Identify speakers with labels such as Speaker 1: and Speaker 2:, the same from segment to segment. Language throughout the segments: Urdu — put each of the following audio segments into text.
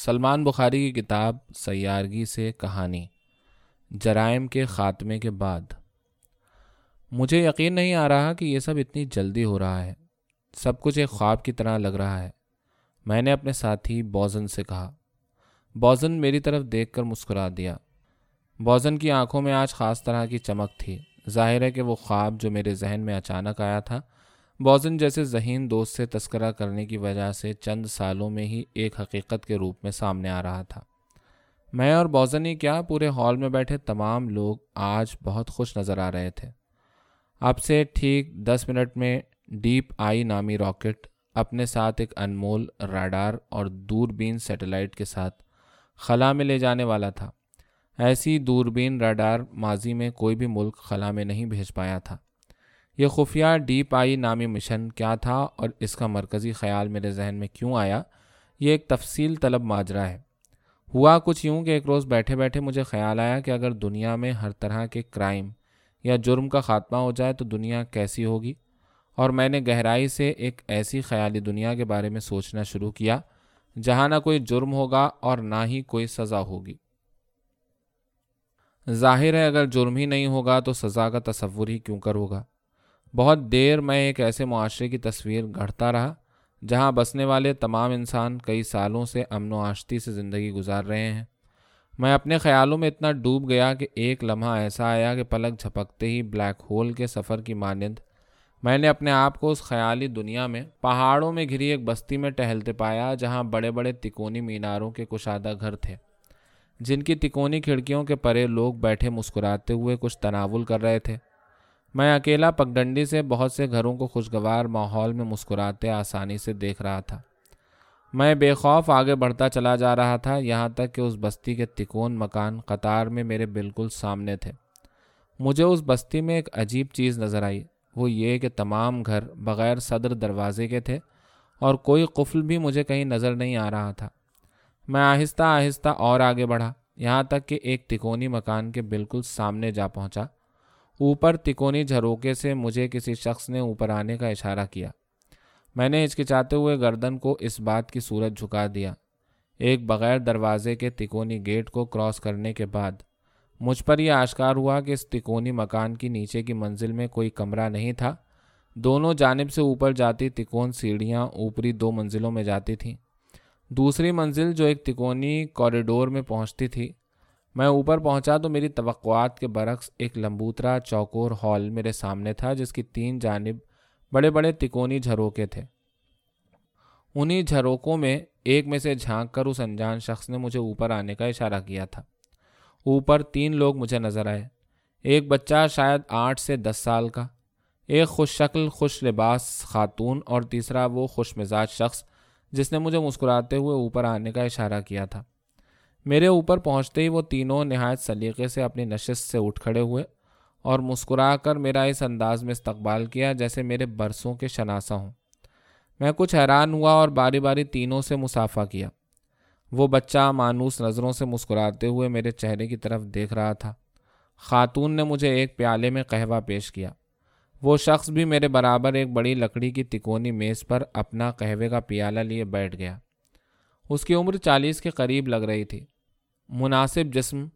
Speaker 1: سلمان بخاری کی کتاب سیارگی سے کہانی، جرائم کے خاتمے کے بعد۔ مجھے یقین نہیں آ رہا کہ یہ سب اتنی جلدی ہو رہا ہے۔ سب کچھ ایک خواب کی طرح لگ رہا ہے۔ میں نے اپنے ساتھی بوزن سے کہا، بوزن میری طرف دیکھ کر مسکرا دیا۔ بوزن کی آنکھوں میں آج خاص طرح کی چمک تھی۔ ظاہر ہے کہ وہ خواب جو میرے ذہن میں اچانک آیا تھا بوزن جیسے ذہین دوست سے تذکرہ کرنے کی وجہ سے چند سالوں میں ہی ایک حقیقت کے روپ میں سامنے آ رہا تھا۔ میں اور بوزن ہی کیا پورے ہال میں بیٹھے تمام لوگ آج بہت خوش نظر آ رہے تھے۔ اب سے ٹھیک دس منٹ میں ڈیپ آئی نامی راکٹ اپنے ساتھ ایک انمول راڈار اور دوربین سیٹلائٹ کے ساتھ خلا میں لے جانے والا تھا۔ ایسی دوربین راڈار ماضی میں کوئی بھی ملک خلا میں نہیں بھیج پایا تھا۔ یہ خفیہ ڈیپ آئی نامی مشن کیا تھا اور اس کا مرکزی خیال میرے ذہن میں کیوں آیا؟ یہ ایک تفصیل طلب ماجرا ہے۔ ہوا کچھ یوں کہ ایک روز بیٹھے بیٹھے مجھے خیال آیا کہ اگر دنیا میں ہر طرح کے کرائم یا جرم کا خاتمہ ہو جائے تو دنیا کیسی ہوگی؟ اور میں نے گہرائی سے ایک ایسی خیالی دنیا کے بارے میں سوچنا شروع کیا جہاں نہ کوئی جرم ہوگا اور نہ ہی کوئی سزا ہوگی۔ ظاہر ہے اگر جرم ہی نہیں ہوگا تو سزا کا تصور ہی کیوں کر ہوگا؟ بہت دیر میں ایک ایسے معاشرے کی تصویر گھڑتا رہا جہاں بسنے والے تمام انسان کئی سالوں سے امن و آشتی سے زندگی گزار رہے ہیں۔ میں اپنے خیالوں میں اتنا ڈوب گیا کہ ایک لمحہ ایسا آیا کہ پلک جھپکتے ہی بلیک ہول کے سفر کی مانند میں نے اپنے آپ کو اس خیالی دنیا میں پہاڑوں میں گھری ایک بستی میں ٹہلتے پایا جہاں بڑے بڑے تکونی میناروں کے کشادہ گھر تھے۔ جن کی تکونی کھڑکیوں کے پرے لوگ بیٹھے مسکراتے ہوئے کچھ تناول کر رہے تھے۔ میں اکیلا پگڈنڈی سے بہت سے گھروں کو خوشگوار ماحول میں مسکراتے آسانی سے دیکھ رہا تھا۔ میں بے خوف آگے بڑھتا چلا جا رہا تھا، یہاں تک کہ اس بستی کے تکون مکان قطار میں میرے بالکل سامنے تھے۔ مجھے اس بستی میں ایک عجیب چیز نظر آئی، وہ یہ کہ تمام گھر بغیر صدر دروازے کے تھے اور کوئی قفل بھی مجھے کہیں نظر نہیں آ رہا تھا۔ میں آہستہ آہستہ اور آگے بڑھا، یہاں تک کہ ایک تکونی مکان کے بالکل سامنے جا پہنچا۔ اوپر تکونی جھروکے سے مجھے کسی شخص نے اوپر آنے کا اشارہ کیا۔ میں نے ہچکچاتے ہوئے گردن کو اس بات کی صورت جھکا دیا۔ ایک بغیر دروازے کے تکونی گیٹ کو کراس کرنے کے بعد، مجھ پر یہ آشکار ہوا کہ اس تکونی مکان کی نیچے کی منزل میں کوئی کمرہ نہیں تھا۔ دونوں جانب سے اوپر جاتی تکون سیڑھیاں اوپری دو منزلوں میں جاتی تھیں۔ دوسری منزل جو ایک تکونی کوریڈور میں پہنچتی تھی میں اوپر پہنچا تو میری توقعات کے برعکس ایک لمبوترا چوکور ہال میرے سامنے تھا، جس کی تین جانب بڑے بڑے تکونی جھروکے تھے۔ انہی جھروکوں میں ایک میں سے جھانک کر اس انجان شخص نے مجھے اوپر آنے کا اشارہ کیا تھا۔ اوپر تین لوگ مجھے نظر آئے۔ ایک بچہ شاید آٹھ سے دس سال کا، ایک خوش شکل، خوش لباس خاتون اور تیسرا وہ خوش مزاج شخص جس نے مجھے مسکراتے ہوئے اوپر آنے کا اشارہ کیا تھا۔ میرے اوپر پہنچتے ہی وہ تینوں نہایت سلیقے سے اپنی نشست سے اٹھ کھڑے ہوئے اور مسکرا کر میرا اس انداز میں استقبال کیا جیسے میرے برسوں کے شناسا ہوں۔ میں کچھ حیران ہوا اور باری باری تینوں سے مسافہ کیا۔ وہ بچہ مانوس نظروں سے مسکراتے ہوئے میرے چہرے کی طرف دیکھ رہا تھا۔ خاتون نے مجھے ایک پیالے میں قہوہ پیش کیا۔ وہ شخص بھی میرے برابر ایک بڑی لکڑی کی تکونی میز پر اپنا قہوے کا پیالہ لیے بیٹھ گیا۔ اس کی عمر چالیس کے قریب لگ رہی تھی۔ مناسب جسم،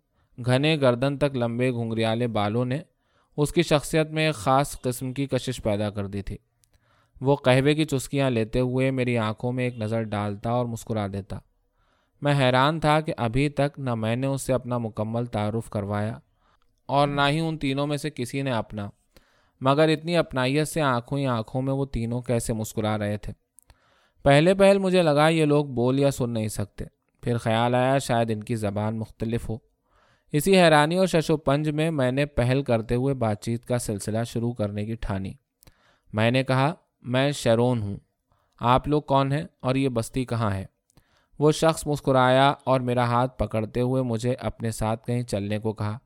Speaker 1: گھنے گردن تک لمبے گھنگریالے بالوں نے اس کی شخصیت میں ایک خاص قسم کی کشش پیدا کر دی تھی۔ وہ قہوے کی چسکیاں لیتے ہوئے میری آنکھوں میں ایک نظر ڈالتا اور مسکرا دیتا۔ میں حیران تھا کہ ابھی تک نہ میں نے اس سے اپنا مکمل تعارف کروایا اور نہ ہی ان تینوں میں سے کسی نے اپنا، مگر اتنی اپنائیت سے آنکھوں ہی آنکھوں میں وہ تینوں کیسے مسکرا رہے تھے۔ پہلے پہل مجھے لگا یہ لوگ بول یا سن نہیں سکتے۔ پھر خیال آیا شاید ان کی زبان مختلف ہو۔ اسی حیرانی اور شش و پنج میں میں نے پہل کرتے ہوئے بات چیت کا سلسلہ شروع کرنے کی ٹھانی۔ میں نے کہا، میں شرون ہوں۔ آپ لوگ کون ہیں اور یہ بستی کہاں ہے؟ وہ شخص مسکرایا اور میرا ہاتھ پکڑتے ہوئے مجھے اپنے ساتھ کہیں چلنے کو کہا۔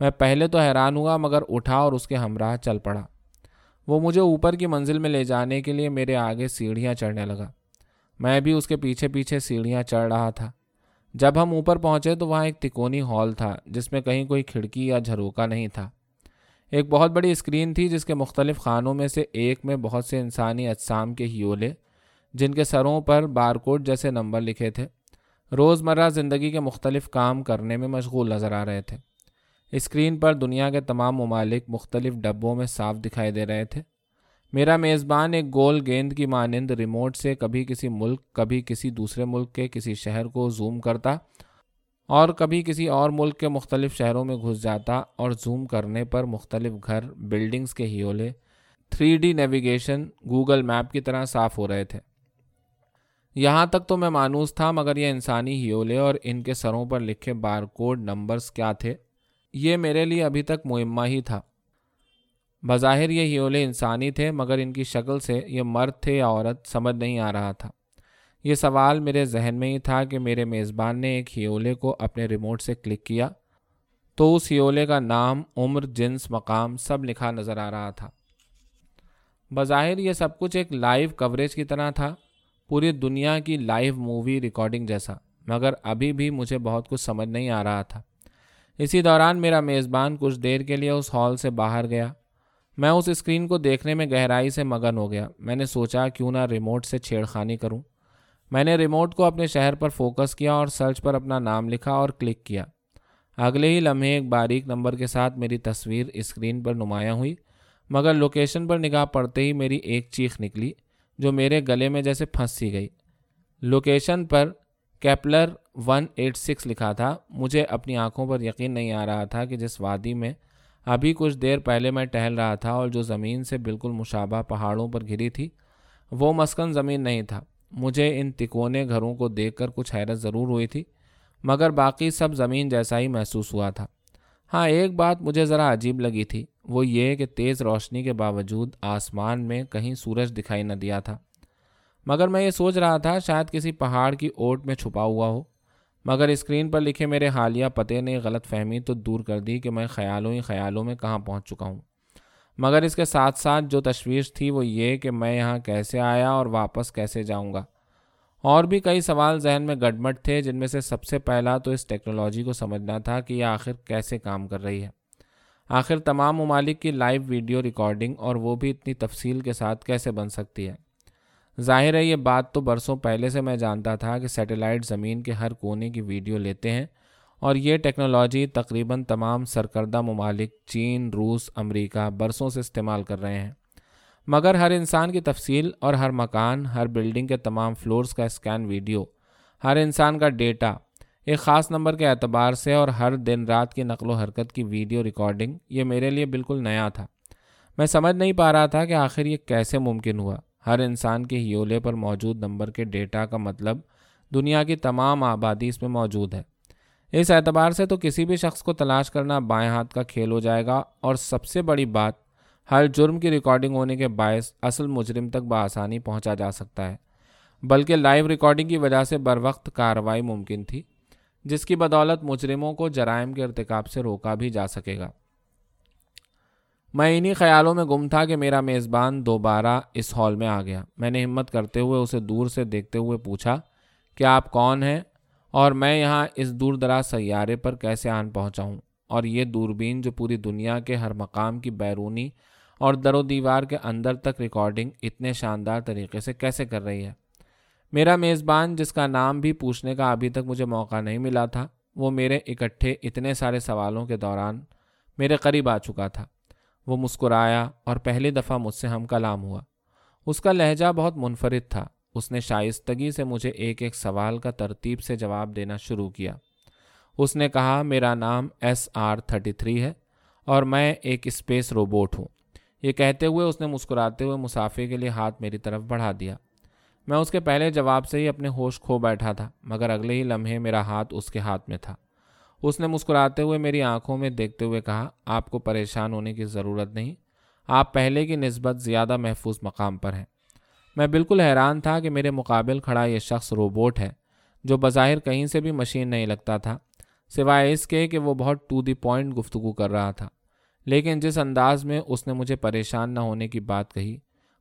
Speaker 1: میں پہلے تو حیران ہوا مگر اٹھا اور اس کے ہمراہ چل پڑا۔ وہ مجھے اوپر کی منزل میں لے جانے کے لیے میرے آگے سیڑھیاں چڑھنے لگا۔ میں بھی اس کے پیچھے پیچھے سیڑھیاں چڑھ رہا تھا۔ جب ہم اوپر پہنچے تو وہاں ایک تکونی ہال تھا، جس میں کہیں کوئی کھڑکی یا جھروکا نہیں تھا۔ ایک بہت بڑی اسکرین تھی جس کے مختلف خانوں میں سے ایک میں بہت سے انسانی اجسام کے ہیولے، جن کے سروں پر بارکوڈ جیسے نمبر لکھے تھے۔ روزمرہ زندگی کے مختلف کام کرنے میں مشغول نظر آ رہے تھے۔ اسکرین پر دنیا کے تمام ممالک مختلف ڈبوں میں صاف دکھائی دے رہے تھے۔ میرا میزبان ایک گول گیند کی مانند ریموٹ سے کبھی کسی ملک، کبھی کسی دوسرے ملک کے کسی شہر کو زوم کرتا اور کبھی کسی اور ملک کے مختلف شہروں میں گھس جاتا اور زوم کرنے پر مختلف گھر، بلڈنگز کے ہیولے three D navigation, Google map کی طرح صاف ہو رہے تھے۔ یہاں تک تو میں مانوس تھا، مگر یہ انسانی ہیولے اور ان کے سروں پر لکھے بار کوڈ، نمبرز کیا تھے؟ یہ میرے لیے ابھی تک معمہ ہی تھا۔ بظاہر یہ ہیولے انسانی تھے، مگر ان کی شکل سے یہ مرد تھے یا عورت، سمجھ نہیں آ رہا تھا۔ یہ سوال میرے ذہن میں ہی تھا کہ میرے میزبان نے ایک ہیولے کو اپنے ریموٹ سے کلک کیا تو اس ہیولے کا نام، عمر، جنس، مقام سب لکھا نظر آ رہا تھا۔ بظاہر یہ سب کچھ ایک لائیو کوریج کی طرح تھا، پوری دنیا کی لائیو مووی ریکارڈنگ جیسا، مگر ابھی بھی مجھے بہت کچھ سمجھ نہیں آ رہا تھا۔ اسی دوران میرا میزبان کچھ دیر کے لیے اس ہال سے باہر گیا۔ میں اس اسکرین کو دیکھنے میں گہرائی سے مگن ہو گیا۔ میں نے سوچا کیوں نہ ریموٹ سے چھیڑ خانی کروں۔ میں نے ریموٹ کو اپنے شہر پر فوکس کیا اور سرچ پر اپنا نام لکھا اور کلک کیا۔ اگلے ہی لمحے ایک باریک نمبر کے ساتھ میری تصویر اسکرین پر نمایاں ہوئی، مگر لوکیشن پر نگاہ پڑتے ہی میری ایک چیخ نکلی جو میرے گلے میں جیسے پھنس سی گئی۔ لوکیشن پر کیپلر ون ایٹ سکس لکھا تھا۔ مجھے اپنی آنکھوں پر یقین نہیں آ رہا تھا کہ جس وادی میں ابھی کچھ دیر پہلے میں ٹہل رہا تھا اور جو زمین سے بالکل مشابہ پہاڑوں پر گھری تھی، وہ مسکن زمین نہیں تھا۔ مجھے ان تکونے گھروں کو دیکھ کر کچھ حیرت ضرور ہوئی تھی، مگر باقی سب زمین جیسا ہی محسوس ہوا تھا۔ ہاں ایک بات مجھے ذرا عجیب لگی تھی، وہ یہ کہ تیز روشنی کے باوجود آسمان میں کہیں سورج دکھائی نہ دیا تھا۔ مگر میں یہ سوچ رہا تھا شاید کسی پہاڑ کی اوٹ میں چھپا ہوا ہو۔ مگر اسکرین پر لکھے میرے حالیہ پتے نے غلط فہمی تو دور کر دی کہ میں خیالوں ہی خیالوں میں کہاں پہنچ چکا ہوں۔ مگر اس کے ساتھ ساتھ جو تشویش تھی وہ یہ کہ میں یہاں کیسے آیا اور واپس کیسے جاؤں گا۔ اور بھی کئی سوال ذہن میں گڈمٹ تھے جن میں سے سب سے پہلا تو اس ٹیکنالوجی کو سمجھنا تھا کہ یہ آخر کیسے کام کر رہی ہے۔ آخر تمام ممالک کی لائیو ویڈیو ریکارڈنگ اور وہ بھی اتنی تفصیل کے ساتھ کیسے بن سکتی ہے؟ ظاہر ہے یہ بات تو برسوں پہلے سے میں جانتا تھا کہ سیٹلائٹ زمین کے ہر کونے کی ویڈیو لیتے ہیں اور یہ ٹیکنالوجی تقریباً تمام سرکردہ ممالک چین، روس، امریکہ برسوں سے استعمال کر رہے ہیں۔ مگر ہر انسان کی تفصیل اور ہر مکان، ہر بلڈنگ کے تمام فلورز کا اسکین ویڈیو، ہر انسان کا ڈیٹا، ایک خاص نمبر کے اعتبار سے اور ہر دن رات کی نقل و حرکت کی ویڈیو ریکارڈنگ یہ میرے لیے بالکل نیا تھا۔ میں سمجھ نہیں پا رہا تھا کہ آخر یہ کیسے ممکن ہوا۔ ہر انسان کے ہیولے پر موجود نمبر کے ڈیٹا کا مطلب دنیا کی تمام آبادی اس میں موجود ہے۔ اس اعتبار سے تو کسی بھی شخص کو تلاش کرنا بائیں ہاتھ کا کھیل ہو جائے گا اور سب سے بڑی بات، ہر جرم کی ریکارڈنگ ہونے کے باعث اصل مجرم تک بآسانی پہنچا جا سکتا ہے۔ بلکہ لائیو ریکارڈنگ کی وجہ سے بر وقت کارروائی ممکن تھی، جس کی بدولت مجرموں کو جرائم کے ارتکاب سے روکا بھی جا سکے گا۔ میں انہی خیالوں میں گم تھا کہ میرا میزبان دوبارہ اس ہال میں آ گیا۔ میں نے ہمت کرتے ہوئے اسے دور سے دیکھتے ہوئے پوچھا کہ آپ کون ہیں؟ اور میں یہاں اس دور دراز سیارے پر کیسے آن پہنچا ہوں اور یہ دوربین جو پوری دنیا کے ہر مقام کی بیرونی اور در و دیوار کے اندر تک ریکارڈنگ اتنے شاندار طریقے سے کیسے کر رہی ہے؟ میرا میزبان جس کا نام بھی پوچھنے کا ابھی تک مجھے موقع نہیں ملا تھا، وہ میرے اکٹھے اتنے سارے سوالوں کے دوران میرے قریب آ چکا تھا۔ وہ مسکرایا اور پہلی دفعہ مجھ سے ہم کلام ہوا۔ اس کا لہجہ بہت منفرد تھا۔ اس نے شائستگی سے مجھے ایک ایک سوال کا ترتیب سے جواب دینا شروع کیا۔ اس نے کہا، میرا نام ایس آر تھرٹی تھری ہے اور میں ایک اسپیس روبوٹ ہوں۔ یہ کہتے ہوئے اس نے مسکراتے ہوئے مسافر کے لیے ہاتھ میری طرف بڑھا دیا۔ میں اس کے پہلے جواب سے ہی اپنے ہوش کھو بیٹھا تھا، مگر اگلے ہی لمحے میرا ہاتھ اس کے ہاتھ میں تھا۔ اس نے مسکراتے ہوئے میری آنکھوں میں دیکھتے ہوئے کہا، آپ کو پریشان ہونے کی ضرورت نہیں، آپ پہلے کی نسبت زیادہ محفوظ مقام پر ہیں۔ میں بالکل حیران تھا کہ میرے مقابل کھڑا یہ شخص روبوٹ ہے، جو بظاہر کہیں سے بھی مشین نہیں لگتا تھا، سوائے اس کے کہ وہ بہت ٹو دی پوائنٹ گفتگو کر رہا تھا۔ لیکن جس انداز میں اس نے مجھے پریشان نہ ہونے کی بات کہی،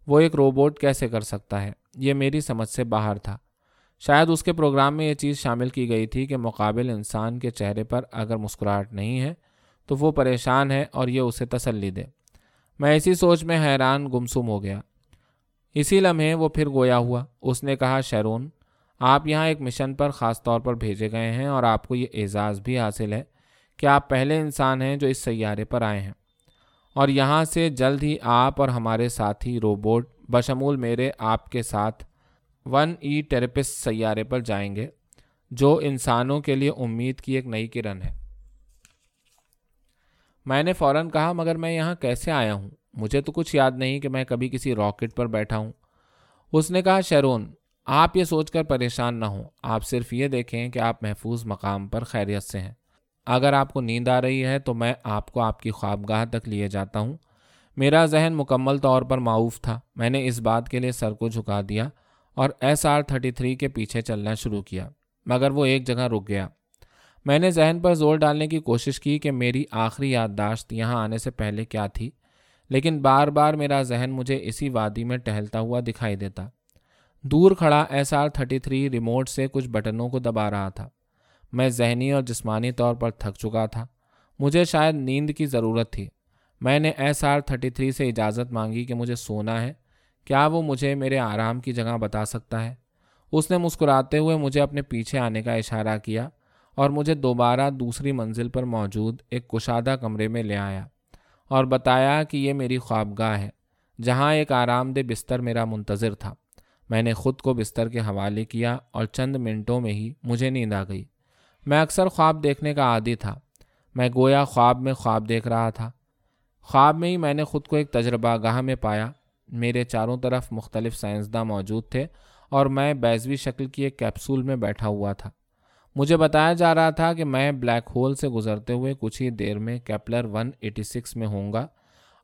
Speaker 1: وہ ایک روبوٹ کیسے کر سکتا ہے، یہ میری سمجھ سے باہر تھا۔ شاید اس کے پروگرام میں یہ چیز شامل کی گئی تھی کہ مقابل انسان کے چہرے پر اگر مسکراہٹ نہیں ہے تو وہ پریشان ہے اور یہ اسے تسلی دے۔ میں اسی سوچ میں حیران گمسم ہو گیا۔ اسی لمحے وہ پھر گویا ہوا۔ اس نے کہا، شیرون، آپ یہاں ایک مشن پر خاص طور پر بھیجے گئے ہیں اور آپ کو یہ اعزاز بھی حاصل ہے کہ آپ پہلے انسان ہیں جو اس سیارے پر آئے ہیں۔ اور یہاں سے جلد ہی آپ اور ہمارے ساتھی روبوٹ بشمول میرے آپ کے ساتھ ون ای ٹیرپس سیارے پر جائیں گے، جو انسانوں کے لیے امید کی ایک نئی کرن ہے۔ میں نے فوراً کہا، مگر میں یہاں کیسے آیا ہوں؟ مجھے تو کچھ یاد نہیں کہ میں کبھی کسی راکٹ پر بیٹھا ہوں۔ اس نے کہا، شیرون، آپ یہ سوچ کر پریشان نہ ہوں۔ آپ صرف یہ دیکھیں کہ آپ محفوظ مقام پر خیریت سے ہیں۔ اگر آپ کو نیند آ رہی ہے تو میں آپ کو آپ کی خوابگاہ تک لیے جاتا ہوں۔ میرا ذہن مکمل طور پر معاوف تھا۔ میں نے اس بات کے لیے سر کو جھکا دیا۔ اور ایس آر تھرٹی تھری کے پیچھے چلنا شروع کیا، مگر وہ ایک جگہ رک گیا۔ میں نے ذہن پر زور ڈالنے کی کوشش کی کہ میری آخری یادداشت یہاں آنے سے پہلے کیا تھی، لیکن بار بار میرا ذہن مجھے اسی وادی میں ٹہلتا ہوا دکھائی دیتا۔ دور کھڑا S R thirty three remote سے کچھ بٹنوں کو دبا رہا تھا۔ میں ذہنی اور جسمانی طور پر تھک چکا تھا۔ مجھے شاید نیند کی ضرورت تھی۔ میں نے ایس آر تھرٹی تھری سے اجازت مانگی کہ مجھے سونا ہے۔ کیا وہ مجھے میرے آرام کی جگہ بتا سکتا ہے؟ اس نے مسکراتے ہوئے مجھے اپنے پیچھے آنے کا اشارہ کیا اور مجھے دوبارہ دوسری منزل پر موجود ایک کشادہ کمرے میں لے آیا اور بتایا کہ یہ میری خوابگاہ ہے، جہاں ایک آرام دہ بستر میرا منتظر تھا۔ میں نے خود کو بستر کے حوالے کیا اور چند منٹوں میں ہی مجھے نیند آ گئی۔ میں اکثر خواب دیکھنے کا عادی تھا۔ میں گویا خواب میں خواب دیکھ رہا تھا۔ خواب میں ہی میں نے خود کو ایک تجربہ گاہ میں پایا۔ میرے چاروں طرف مختلف سائنسداں موجود تھے اور میں بیزوی شکل کی ایک کیپسول میں بیٹھا ہوا تھا۔ مجھے بتایا جا رہا تھا کہ میں بلیک ہول سے گزرتے ہوئے کچھ ہی دیر میں کیپلر ون ایٹی سکس میں ہوں گا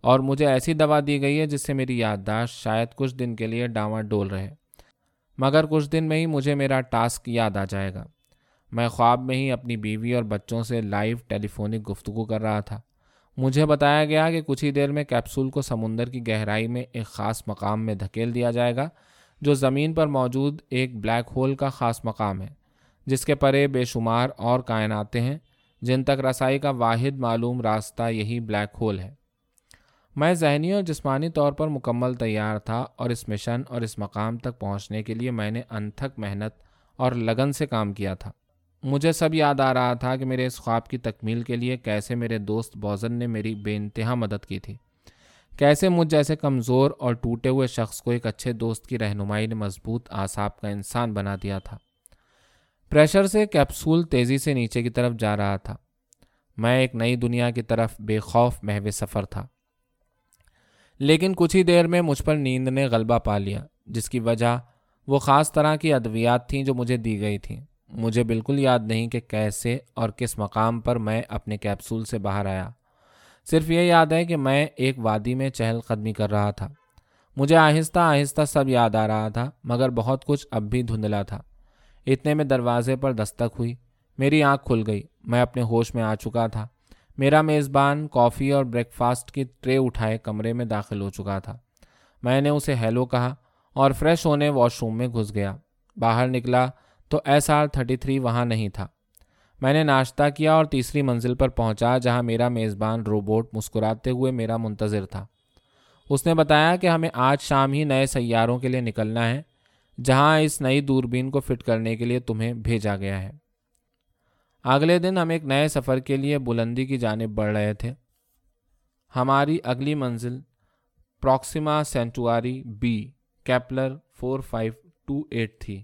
Speaker 1: اور مجھے ایسی دوا دی گئی ہے جس سے میری یادداشت شاید کچھ دن کے لیے ڈاواں ڈول رہے۔ مگر کچھ دن میں ہی مجھے میرا ٹاسک یاد آ جائے گا۔ میں خواب میں ہی اپنی بیوی اور بچوں سے لائیو ٹیلی فونک گفتگو کر رہا تھا۔ مجھے بتایا گیا کہ کچھ ہی دیر میں کیپسول کو سمندر کی گہرائی میں ایک خاص مقام میں دھکیل دیا جائے گا، جو زمین پر موجود ایک بلیک ہول کا خاص مقام ہے، جس کے پرے بے شمار اور کائناتیں ہیں، جن تک رسائی کا واحد معلوم راستہ یہی بلیک ہول ہے۔ میں ذہنی اور جسمانی طور پر مکمل تیار تھا اور اس مشن اور اس مقام تک پہنچنے کے لیے میں نے انتھک محنت اور لگن سے کام کیا تھا۔ مجھے سب یاد آ رہا تھا کہ میرے اس خواب کی تکمیل کے لیے کیسے میرے دوست بوزن نے میری بے انتہا مدد کی تھی۔ کیسے مجھ جیسے کمزور اور ٹوٹے ہوئے شخص کو ایک اچھے دوست کی رہنمائی نے مضبوط آساب کا انسان بنا دیا تھا۔ پریشر سے کیپسول تیزی سے نیچے کی طرف جا رہا تھا۔ میں ایک نئی دنیا کی طرف بے خوف محو سفر تھا۔ لیکن کچھ ہی دیر میں مجھ پر نیند نے غلبہ پا لیا، جس کی وجہ وہ خاص طرح کی ادویات تھیں جو مجھے دی گئی تھیں۔ مجھے بالکل یاد نہیں کہ کیسے اور کس مقام پر میں اپنے کیپسول سے باہر آیا۔ صرف یہ یاد ہے کہ میں ایک وادی میں چہل قدمی کر رہا تھا۔ مجھے آہستہ آہستہ سب یاد آ رہا تھا، مگر بہت کچھ اب بھی دھندلا تھا۔ اتنے میں دروازے پر دستک ہوئی، میری آنکھ کھل گئی، میں اپنے ہوش میں آ چکا تھا۔ میرا میزبان کافی اور بریک فاسٹ کی ٹرے اٹھائے کمرے میں داخل ہو چکا تھا۔ میں نے اسے ہیلو کہا اور فریش ہونے واش روم میں گھس گیا۔ باہر نکلا تو ایس آر تھرٹی تھری وہاں نہیں تھا۔ میں نے ناشتہ کیا اور تیسری منزل پر پہنچا جہاں میرا میزبان روبوٹ مسکراتے ہوئے میرا منتظر تھا۔ اس نے بتایا کہ ہمیں آج شام ہی نئے سیاروں کے لیے نکلنا ہے، جہاں اس نئی دوربین کو فٹ کرنے کے لیے تمہیں بھیجا گیا ہے۔ اگلے دن ہم ایک نئے سفر کے لیے بلندی کی جانب بڑھ رہے تھے۔ ہماری اگلی منزل Proxima Centauri B Kepler four five two eight تھی۔